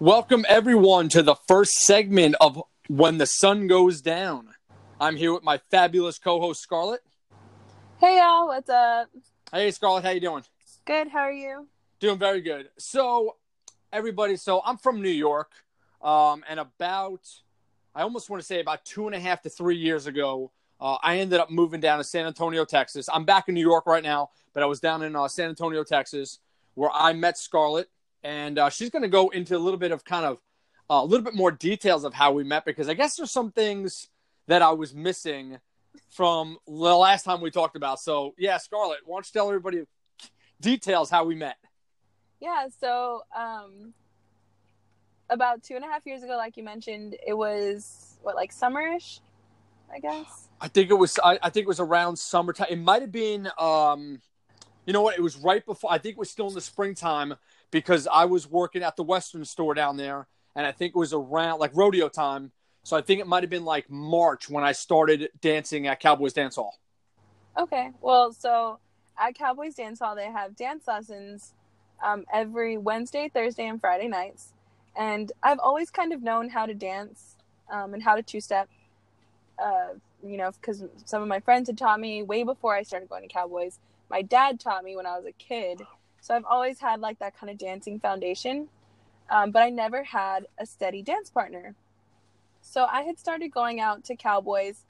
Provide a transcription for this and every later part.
Welcome everyone to the first segment of When the Sun Goes Down. I'm here with my fabulous co-host Scarlett. Hey y'all, what's up? Hey Scarlett, how you doing? Good, how are you? Doing very good. So, everybody, so I'm from New York, um, and about I almost want to say about two and a half to three years ago, uh, I ended up moving down to San Antonio, Texas. I'm back in New York right now, but I was down in uh, San Antonio, Texas, where I met Scarlett, and uh, she's going to go into a little bit of kind of uh, a little bit more details of how we met because I guess there's some things that I was missing from the last time we talked about. So, yeah, Scarlett, why don't you tell everybody details how we met? Yeah, so um, about two and a half years ago, like you mentioned, it was what like summerish, I guess. I think it was. I, I think it was around summertime. It might have been. Um, you know what? It was right before. I think it was still in the springtime because I was working at the Western store down there, and I think it was around like rodeo time. So I think it might have been like March when I started dancing at Cowboys Dance Hall. Okay, well, so at Cowboys Dance Hall, they have dance lessons um, every Wednesday, Thursday, and Friday nights. And I've always kind of known how to dance um, and how to two step. Uh, you know, because some of my friends had taught me way before I started going to Cowboys. My dad taught me when I was a kid. So I've always had like that kind of dancing foundation. Um, but I never had a steady dance partner. So I had started going out to Cowboys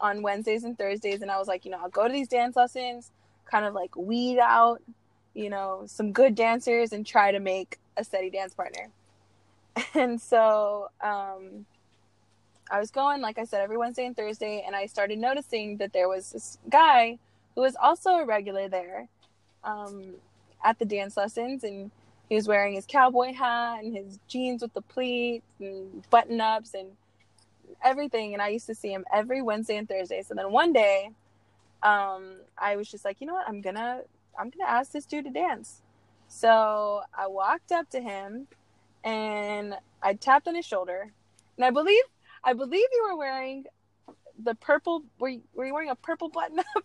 on Wednesdays and Thursdays, and I was like, you know, I'll go to these dance lessons, kind of like weed out, you know, some good dancers and try to make a steady dance partner. And so um, I was going, like I said, every Wednesday and Thursday, and I started noticing that there was this guy who was also a regular there um, at the dance lessons, and he was wearing his cowboy hat and his jeans with the pleats and button ups and everything. And I used to see him every Wednesday and Thursday. So then one day, um, I was just like, you know what, I'm gonna I'm gonna ask this dude to dance. So I walked up to him and I tapped on his shoulder, and I believe I believe you were wearing the purple. Were you, were you wearing a purple button up?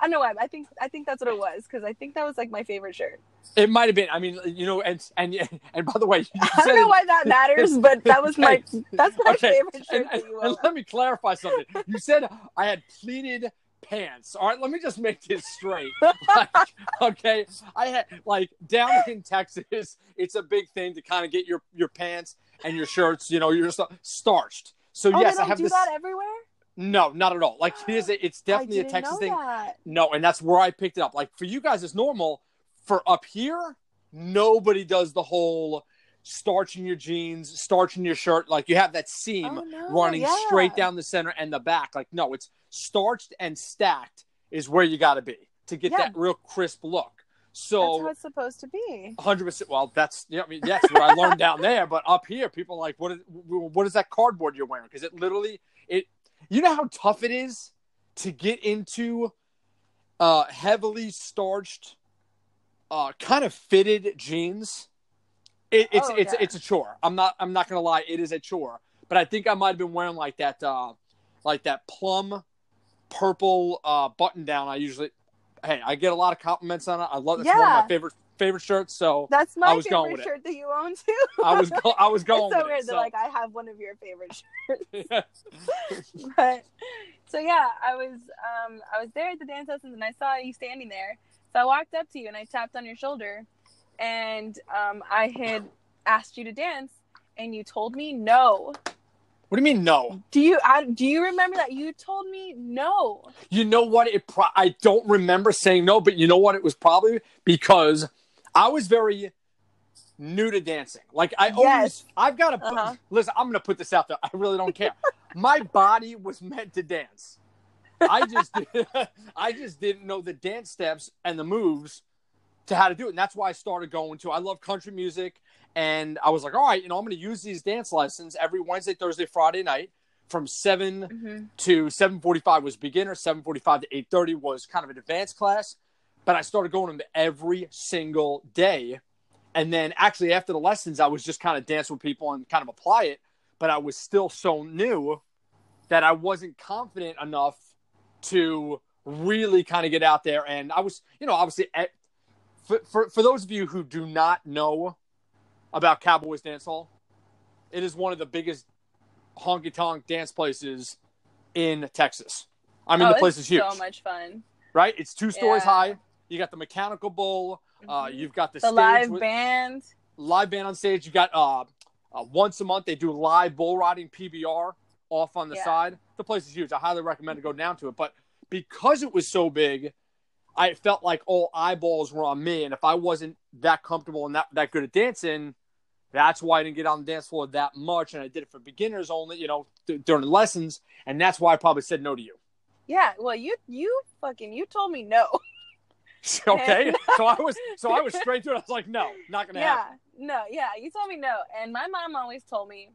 I don't know why. I think I think that's what it was because I think that was like my favorite shirt. It might have been. I mean, you know, and and and by the way, I don't know why that matters, but that was my that's my okay. favorite shirt. And, and, and let me clarify something. You said I had pleated pants. All right, let me just make this straight. like, okay, I had like down in Texas, it's a big thing to kind of get your your pants and your shirts, you know, you're just starched. So oh, yes, I have do this. that everywhere. No, not at all. Like it is, it's definitely a Texas thing. That. No, and that's where I picked it up. Like for you guys, it's normal. For up here, nobody does the whole starching your jeans, starching your shirt. Like you have that seam oh, no. running yeah. straight down the center and the back. Like no, it's starched and stacked is where you got to be to get Yeah. that real crisp look. So that's how it's supposed to be. 100%. Well, that's yeah, I mean, that's what I learned down there. But up here, people are like, what is what is that cardboard you're wearing? Because it literally it. You know how tough it is to get into uh, heavily starched, uh, kind of fitted jeans. It, it's Oh, it's yeah. it's a chore. I'm not I'm not gonna lie. It is a chore. But I think I might have been wearing like that uh, like that plum purple uh, button down. I usually hey I get a lot of compliments on it. I love it's one of my favorite favorite shirt, So That's my I was going favorite with it. shirt that you own too. I was go- I was going it's so with weird it. that So. like I have one of your favorite shirts. but so yeah, I was um I was there at the dance lessons and I saw you standing there. So I walked up to you and I tapped on your shoulder and um I had asked you to dance and you told me no. what do you mean no? Do you I, do you remember that you told me no? You know what? It pro- I don't remember saying no, but you know what? It was probably because I was very new to dancing. Like I always, Yes. I've got to Uh-huh. listen. I'm going to put this out there. I really don't care. My body was meant to dance. I just, I just didn't know the dance steps and the moves to how to do it, and that's why I started going to. I love country music, and I was like, all right, you know, I'm going to use these dance lessons every Wednesday, Thursday, Friday night from 7 Mm-hmm. to 7:45 was beginner, 7:45 to 8:30 was kind of an advanced class, but I started going to them every single day. And then actually after the lessons I was just kind of dance with people and kind of apply it, but I was still so new that I wasn't confident enough to really kind of get out there and I was, you know, obviously at, for, for for those of you who do not know about Cowboys Dance Hall. It is one of the biggest honky tonk dance places in Texas. I mean, oh, the place is huge, So much fun. right? It's two stories Yeah. high. You got the mechanical bull. Uh, Mhm. you've got the, The live with- band. live band on stage. You got uh, uh, once a month they do live bull riding PBR off on the Yeah. side. The place is huge. I highly recommend to go down to it. But because it was so big, I felt like all eyeballs were on me, and if I wasn't that comfortable and that that good at dancing, that's why I didn't get on the dance floor that much, and I did it for beginners only, you know, th- during the lessons, and that's why I probably said no to you. Yeah. Well, you you fucking you told me no. okay, so I was so I was straight to it. I was like, no, not gonna happen. yeah. happen. No. Yeah. You told me no, and my mom always told me.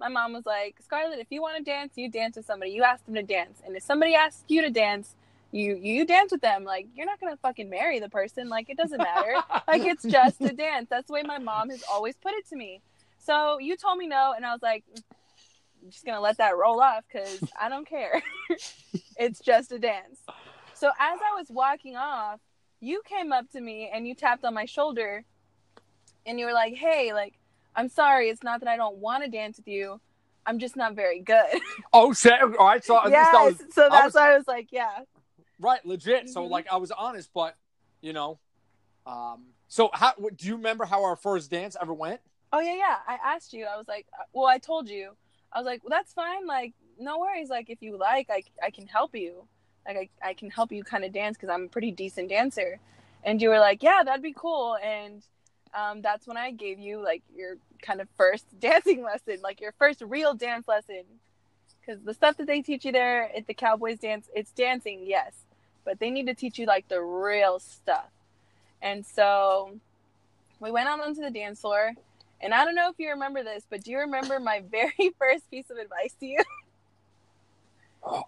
My mom was like, Scarlett, if you want to dance, you dance with somebody. You ask them to dance, and if somebody asks you to dance, you you dance with them. Like you're not gonna fucking marry the person. Like it doesn't matter. like it's just a dance. That's the way my mom has always put it to me. So you told me no, and I was like, I'm just gonna let that roll off because I don't care. it's just a dance. So as I was walking off, you came up to me and you tapped on my shoulder, and you were like, "Hey, like I'm sorry. It's not that I don't want to dance with you. I'm just not very good." oh, shit. All right, so yes. I was so I that's was- why I was like, "Yeah." Right, legit. So Mhm. like I was honest, but you know, um. So how do you remember how our first dance ever went? Oh yeah, yeah. I asked you. I was like, uh, well, I told you. I was like, well, that's fine. Like, no worries. Like, if you like, I I can help you. Like, I I can help you kind of dance because I'm a pretty decent dancer. And you were like, yeah, that'd be cool. And um, that's when I gave you like your kind of first dancing lesson, like your first real dance lesson. Because the stuff that they teach you there at the Cowboys dance, it's dancing, yes, but they need to teach you like the real stuff. And so we went out onto the dance floor. And I don't know if you remember this, but do you remember my very first piece of advice to you? Oh,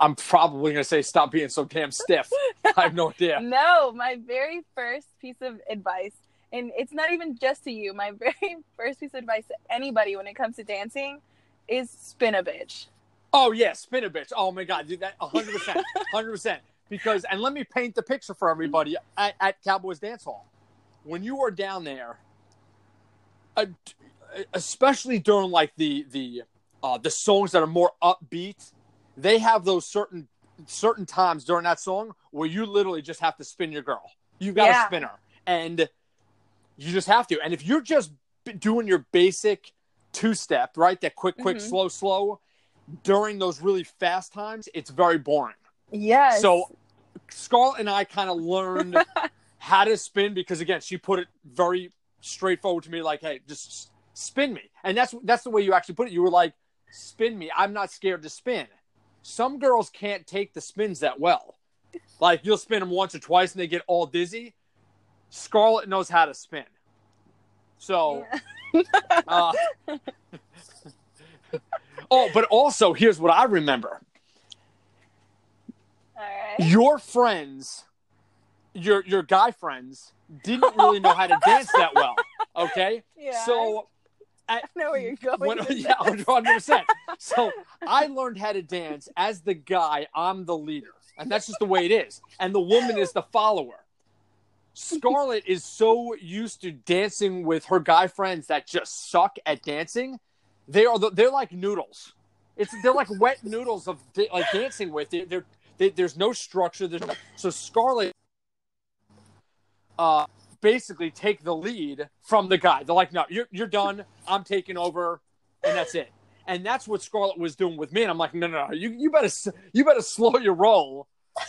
I'm probably gonna say stop being so damn stiff. I have no idea. No, my very first piece of advice, and it's not even just to you, my very first piece of advice to anybody when it comes to dancing is spin a bitch. Oh yeah, spin a bitch. Oh my god, dude, that 100, percent 100. percent Because and let me paint the picture for everybody at, at Cowboys Dance Hall. When you are down there, especially during like the the uh, the songs that are more upbeat, they have those certain certain times during that song where you literally just have to spin your girl. You've got to Yeah. spin her, and you just have to. And if you're just doing your basic two step, right, that quick, quick, Mhm. slow, slow, during those really fast times, it's very boring. Yes. So Scarlett and I kind of learned how to spin because again, she put it very straightforward to me, like, "Hey, just spin me," and that's that's the way you actually put it. You were like, "Spin me." I'm not scared to spin. Some girls can't take the spins that well. Like you'll spin them once or twice and they get all dizzy. Scarlett knows how to spin. So, uh, oh, but also here's what I remember All right. your friends, your your guy friends, didn't really know how to dance that well. Okay, Yeah. so I know where you're going. when, yeah, this. hundred percent. So I learned how to dance as the guy. I'm the leader, and that's just the way it is. And the woman is the follower. Scarlett is so used to dancing with her guy friends that just suck at dancing. They are the, they're like noodles. It's they're like wet noodles of like dancing with. They're, they're they, there's no structure. There's no, so Scarlett uh, basically take the lead from the guy. They're like, no, you're you're done. I'm taking over, and that's it. And that's what Scarlett was doing with me. And I'm like, no, no, no, you you better you better slow your roll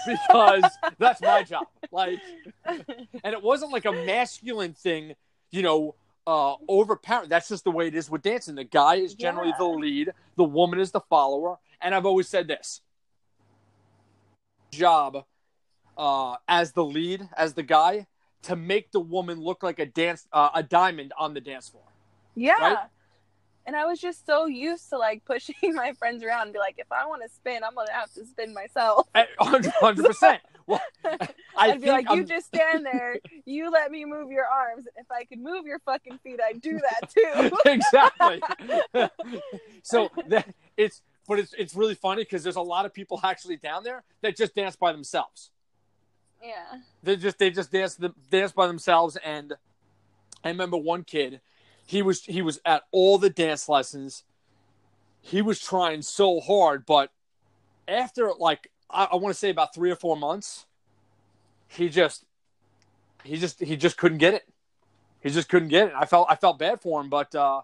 because that's my job. Like, and it wasn't like a masculine thing, you know, uh, overpowering. That's just the way it is with dancing. The guy is generally Yeah. the lead, the woman is the follower. And I've always said this job uh, as the lead, as the guy, to make the woman look like a dance, uh, a diamond on the dance floor. Yeah. Right? And I was just so used to like pushing my friends around and be like, if I want to spin, I'm gonna have to spin myself. Hundred percent. Well, I I'd be like, you I'm- just stand there, you let me move your arms. If I could move your fucking feet, I'd do that too. exactly. so that it's, but it's it's really funny because there's a lot of people actually down there that just dance by themselves. Yeah. They just they just dance the dance by themselves. And I remember one kid, he was he was at all the dance lessons. He was trying so hard, but after like I, I want to say about three or four months, he just he just he just couldn't get it. He just couldn't get it. I felt I felt bad for him, but uh,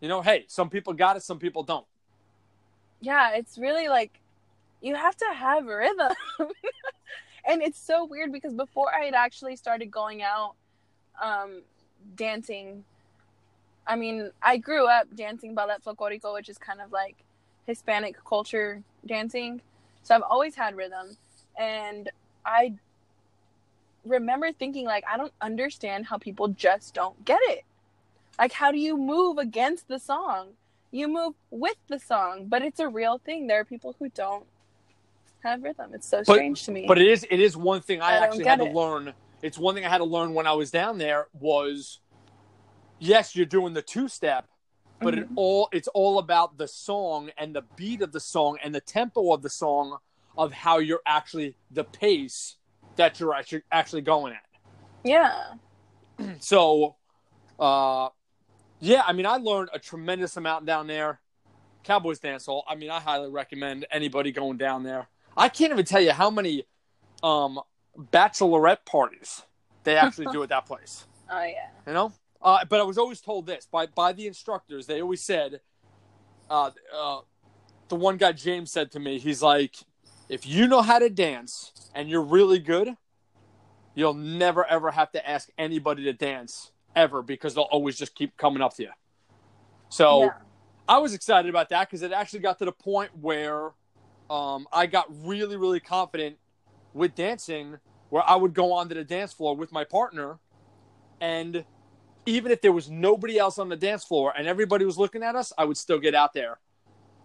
you know, hey, some people got it, some people don't. Yeah, it's really like you have to have rhythm. and it's so weird because before I had actually started going out um, dancing, I mean, I grew up dancing ballet folklorico, which is kind of like Hispanic culture dancing. So I've always had rhythm. And I remember thinking like I don't understand how people just don't get it. Like how do you move against the song? You move with the song, but it's a real thing. There are people who don't have rhythm. It's so strange to me. But it is it is one thing I, I actually had to learn. It's one thing I had to learn when I was down there was yes, you're doing the two step, but it Mhm. all it's all about the song and the beat of the song and the tempo of the song of how you're actually the pace that you're actually actually going at. yeah. So, uh, yeah, I mean, I learned a tremendous amount down there. Cowboys Dance Hall. I mean, I highly recommend anybody going down there. I can't even tell you how many um, bachelorette parties they actually do at that place. Oh yeah. You know, uh, but I was always told this by by the instructors. They always said, uh, uh, the one guy James said to me, he's like, if you know how to dance and you're really good, you'll never ever have to ask anybody to dance ever because they'll always just keep coming up to you. So yeah. I was excited about that because it actually got to the point where um, I got really, really confident with dancing, where I would go onto the dance floor with my partner, and even if there was nobody else on the dance floor and everybody was looking at us, I would still get out there.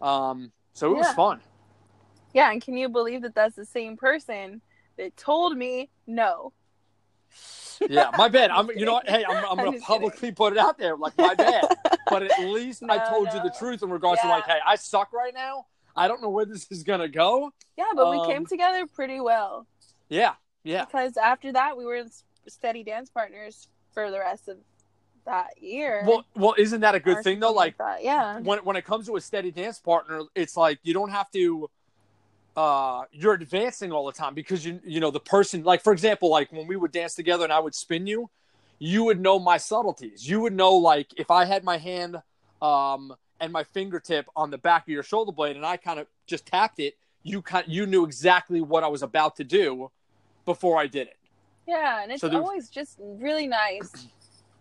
Um, so it was fun. Yeah, and can you believe that that's the same person that told me no? Yeah, my bad. I'm, you know what? Hey, I'm, I'm gonna publicly put it out there, like my bad. But at least I No, told you the truth in regards to like, hey, I suck right now. I don't know where this is gonna go. Yeah, but we Um, came together pretty well Yeah, yeah. because after that we were steady dance partners for the rest of that year. Well, well, isn't that a good thing though? something Like yeah, when when it comes to a steady dance partner, it's like you don't have to. Uh, you're advancing all the time because you you know the person. Like for example, like when we would dance together and I would spin you, you would know my subtleties. You would know like if I had my hand um and my fingertip on the back of your shoulder blade and I kind of just tapped it, you kind you knew exactly what I was about to do before I did it. yeah, and it's So always just really nice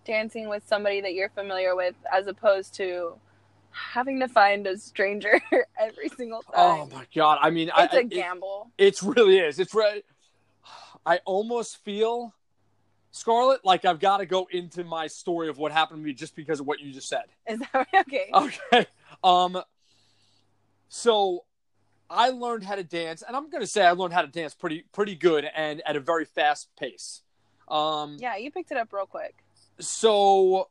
dancing with somebody that you're familiar with, as opposed to having to find a stranger every single oh time. Oh my god! I mean, I, it's I- a gamble. It really is. It's right. I almost feel, Scarlett, like I've got to go into my story of what happened to me just because of what you just said. Is that right? okay? Okay. Um. So, I learned how to dance, and I'm going to say I learned how to dance pretty pretty good and at a very fast pace. Um. Yeah, you picked it up real quick. So,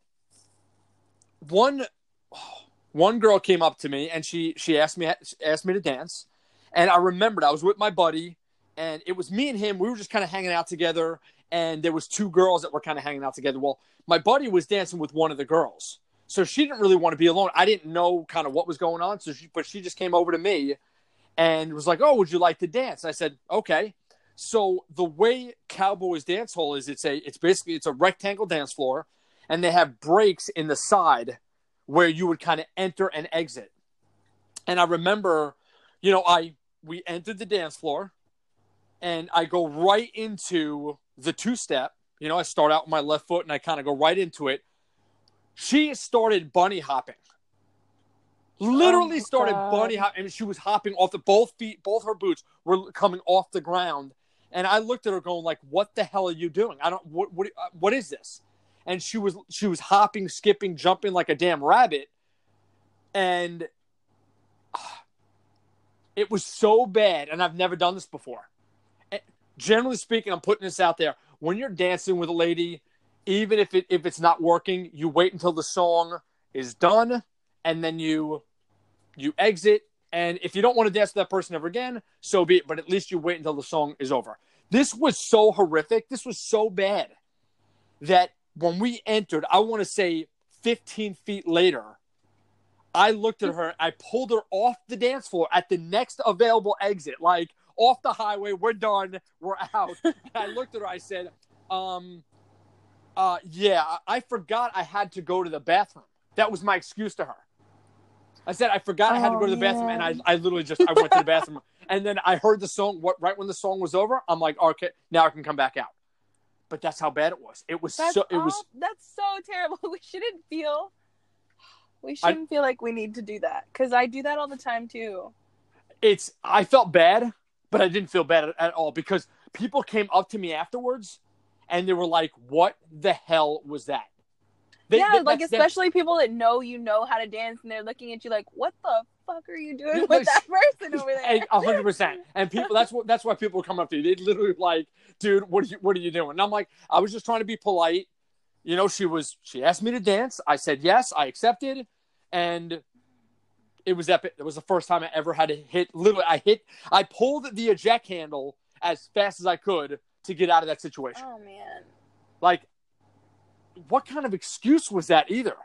one one girl came up to me and she she asked me asked me to dance, and I remembered I was with my buddy, and it was me and him. We were just kind of hanging out together, and there was two girls that were kind of hanging out together. Well, my buddy was dancing with one of the girls, so she didn't really want to be alone. I didn't know kind of what was going on, so she but she just came over to me, and was like, "Oh, would you like to dance?" I said, "Okay." So the way Cowboys Dance Hall is, it's a it's basically it's a rectangle dance floor, and they have breaks in the side where you would kind of enter and exit. And I remember, you know, I we entered the dance floor, and I go right into the two step. You know, I start out with my left foot and I kind of go right into it. She started bunny hopping. Literally Oh, started God. bunny hopping. and she was hopping off the both feet, both her boots were coming off the ground. And I looked at her going like, "What the hell are you doing? I don't what what uh, what is this?" And she was she was hopping, skipping, jumping like a damn rabbit. And ah, it was so bad and I've never done this before. Generally speaking, I'm putting this out there. When you're dancing with a lady, even if it if it's not working, you wait until the song is done and then you you exit and if you don't want to dance with that person ever again, so be it. But at least you wait until the song is over. This was so horrific. This was so bad that when we entered, I want to say 15 feet later, I looked at her. I pulled her off the dance floor at the next available exit, like off the highway. We're done. We're out. And I looked at her. I said, um, uh, yeah, I forgot I had to go to the bathroom. That was my excuse to her. I said I forgot I had to go to the Oh, bathroom, and I. I literally just I went to the bathroom, and then I heard the song. What right when the song was over, I'm like, okay, now I can come back out. But that's how bad it was. It was That's so. It was. aw- that's so terrible. We shouldn't feel. We shouldn't feel like we need to do that because I do that all the time too. It's. I felt bad, but I didn't feel bad at, all because people came up to me afterwards, and they were like, "What the hell was that?" They- yeah, they- like especially people that know you know how to dance and they're looking at you like, "What the fuck are you doing with that person over there?" A hundred percent. And people that's what that's why people come up to you. They literally like, dude, what are you what are you doing? And I'm like, I was just trying to be polite. You know, she was she asked me to dance. I said yes, I accepted, and it was epic. It was the first time I ever had to hit literally I hit I pulled the eject handle as fast as I could to get out of that situation. Oh man. Like what kind of excuse was that either?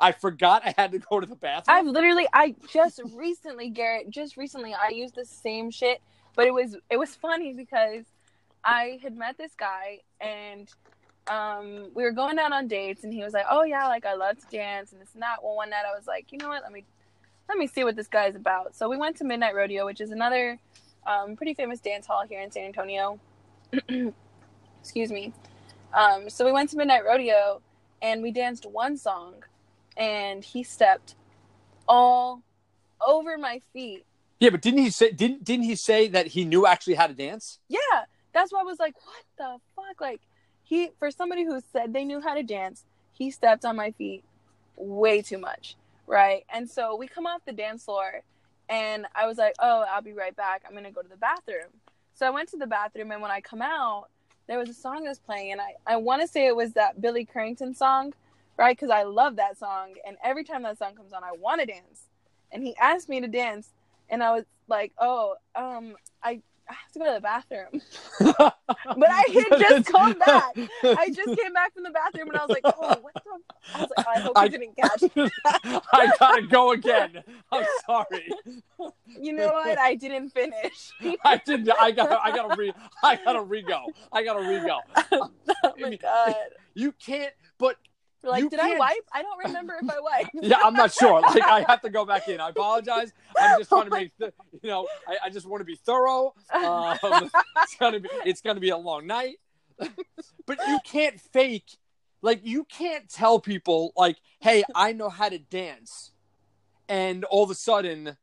I forgot I had to go to the bathroom. I've literally I just recently Garrett just recently I used the same shit but it was it was funny because I had met this guy and um we were going out on dates and he was like oh yeah like I love to dance and this and that well one night I was like you know what let me let me see what this guy's about so we went to Midnight Rodeo which is another um, pretty famous dance hall here in San Antonio excuse me um so we went to Midnight Rodeo and we danced one song and he stepped all over my feet. yeah, but didn't he say didn't didn't he say that he knew actually how to dance? Yeah, that's why I was like, what the fuck? Like, he, for somebody who said they knew how to dance, he stepped on my feet way too much, right? And so we come off the dance floor, and I was like, oh, I'll be right back. I'm gonna go to the bathroom. So I went to the bathroom, and when I come out, there was a song that was playing, and I, I want to say it was that Billy Currington song, right? Because I love that song, and every time that song comes on, I want to dance. And he asked me to dance, and I was like, oh, um, I, I have to go to the bathroom. but I had just come back. I just came back from the bathroom, and I was like, oh, what the? I was like, I hope I- you didn't catch. I gotta go again. I'm sorry. You know what? I didn't finish. I didn't. I gotta. I gotta re. I gotta re-go. I gotta re-go. oh my god! You can't. But You're like, You did I can't- wipe? I don't remember if I wiped. yeah, I'm not sure. Like I have to go back in. I apologize. I'm just trying to Oh make. The, you know, I, I just want to be thorough. Um, it's gonna be. It's gonna be a long night. but you can't fake. Like you can't tell people like, "Hey, I know how to dance," and all of a sudden,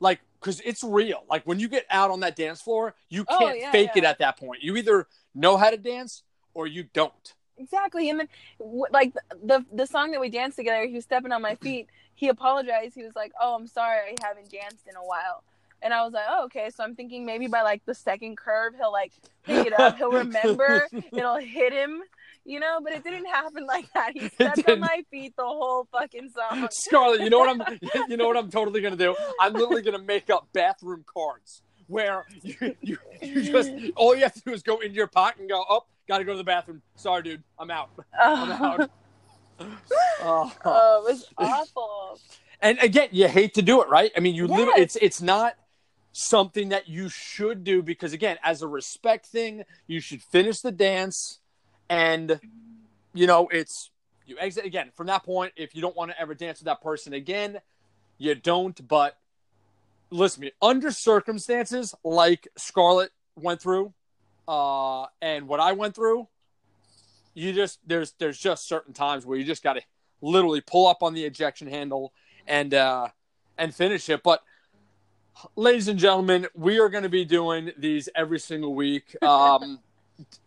like, because it's real. Like when you get out on that dance floor, you Oh, can't yeah, fake it at that point. You either know how to dance or you don't. Exactly. And then, like the the song that we danced together, he was stepping on my feet. He apologized. He was like, "Oh, I'm sorry, I haven't danced in a while." And I was like, "Oh, okay." So I'm thinking maybe by like the second curve, he'll like pick it up. He'll remember. It'll hit him, you know. But it didn't happen like that. He stepped on my feet the whole fucking song. Scarlett, you know what I'm you know what I'm totally gonna do? I'm literally gonna make up bathroom cards where you, you, you just all you have to do is go into your pocket and go, oh, gotta go to the bathroom. Sorry, dude, I'm out. Oh. I'm out. Oh. Oh, it was awful. And again, you hate to do it, right? I mean, you Yes. it's it's not something that you should do because again, as a respect thing, you should finish the dance and you know, it's you exit again from that point if you don't want to ever dance with that person again, you don't, but listen to me, under circumstances like Scarlett went through, uh, and what I went through, you just there's there's just certain times where you just gotta literally pull up on the ejection handle and uh and finish it. But ladies and gentlemen, we are gonna be doing these every single week. Um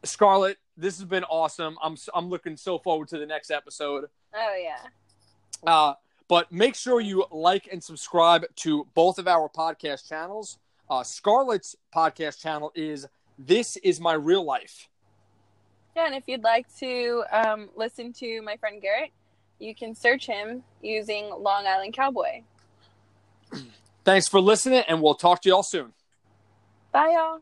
Scarlett, this has been awesome. I'm I'm looking so forward to the next episode. Oh yeah. Uh, but make sure you like and subscribe to both of our podcast channels. Uh, Scarlett's podcast channel is This Is My Real Life. Yeah, and if you'd like to um, listen to my friend Garrett, you can search him using Long Island Cowboy. Thanks for listening, and we'll talk to you all soon. Bye, y'all.